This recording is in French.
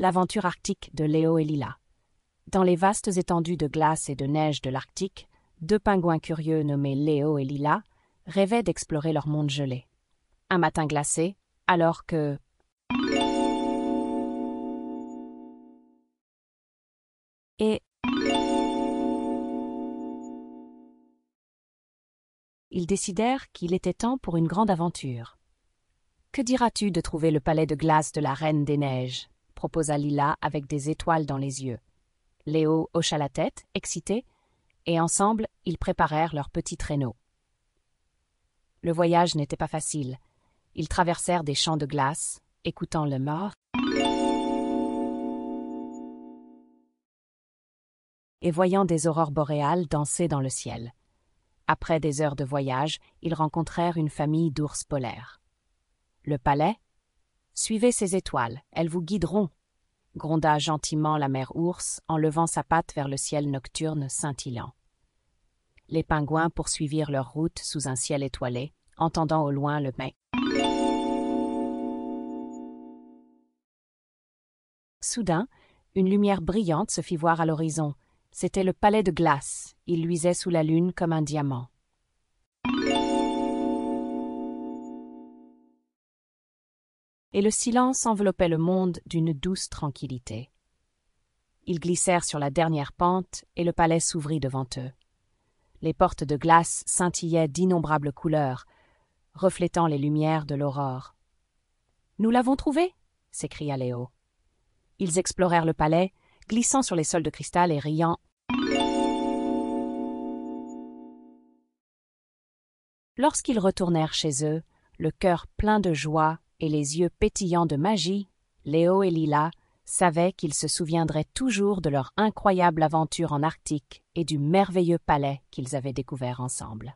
l'aventure arctique de Léo et Lila. Dans les vastes étendues de glace et de neige de l'Arctique, deux pingouins curieux nommés Léo et Lila rêvaient d'explorer leur monde gelé. Un matin glacé, alors que... Et... Ils décidèrent qu'il était temps pour une grande aventure. Que diras-tu de trouver le palais de glace de la Reine des Neiges? Proposa Lila avec des étoiles dans les yeux. Léo hocha la tête, excité, et ensemble ils préparèrent leur petit traîneau. Le voyage n'était pas facile. Ils traversèrent des champs de glace, écoutant le mort et voyant des aurores boréales danser dans le ciel. Après des heures de voyage, ils rencontrèrent une famille d'ours polaires. Le palais Suivez ces étoiles, elles vous guideront, gronda gentiment la mère ours en levant sa patte vers le ciel nocturne scintillant. Les pingouins poursuivirent leur route sous un ciel étoilé, entendant au loin le mec. Soudain, une lumière brillante se fit voir à l'horizon. C'était le palais de glace. Il luisait sous la lune comme un diamant. Et le silence enveloppait le monde d'une douce tranquillité. Ils glissèrent sur la dernière pente et le palais s'ouvrit devant eux. Les portes de glace scintillaient d'innombrables couleurs, reflétant les lumières de l'aurore. Nous l'avons trouvé s'écria Léo. Ils explorèrent le palais, glissant sur les sols de cristal et riant. Lorsqu'ils retournèrent chez eux, le cœur plein de joie et les yeux pétillants de magie, Léo et Lila savaient qu'ils se souviendraient toujours de leur incroyable aventure en Arctique et du merveilleux palais qu'ils avaient découvert ensemble.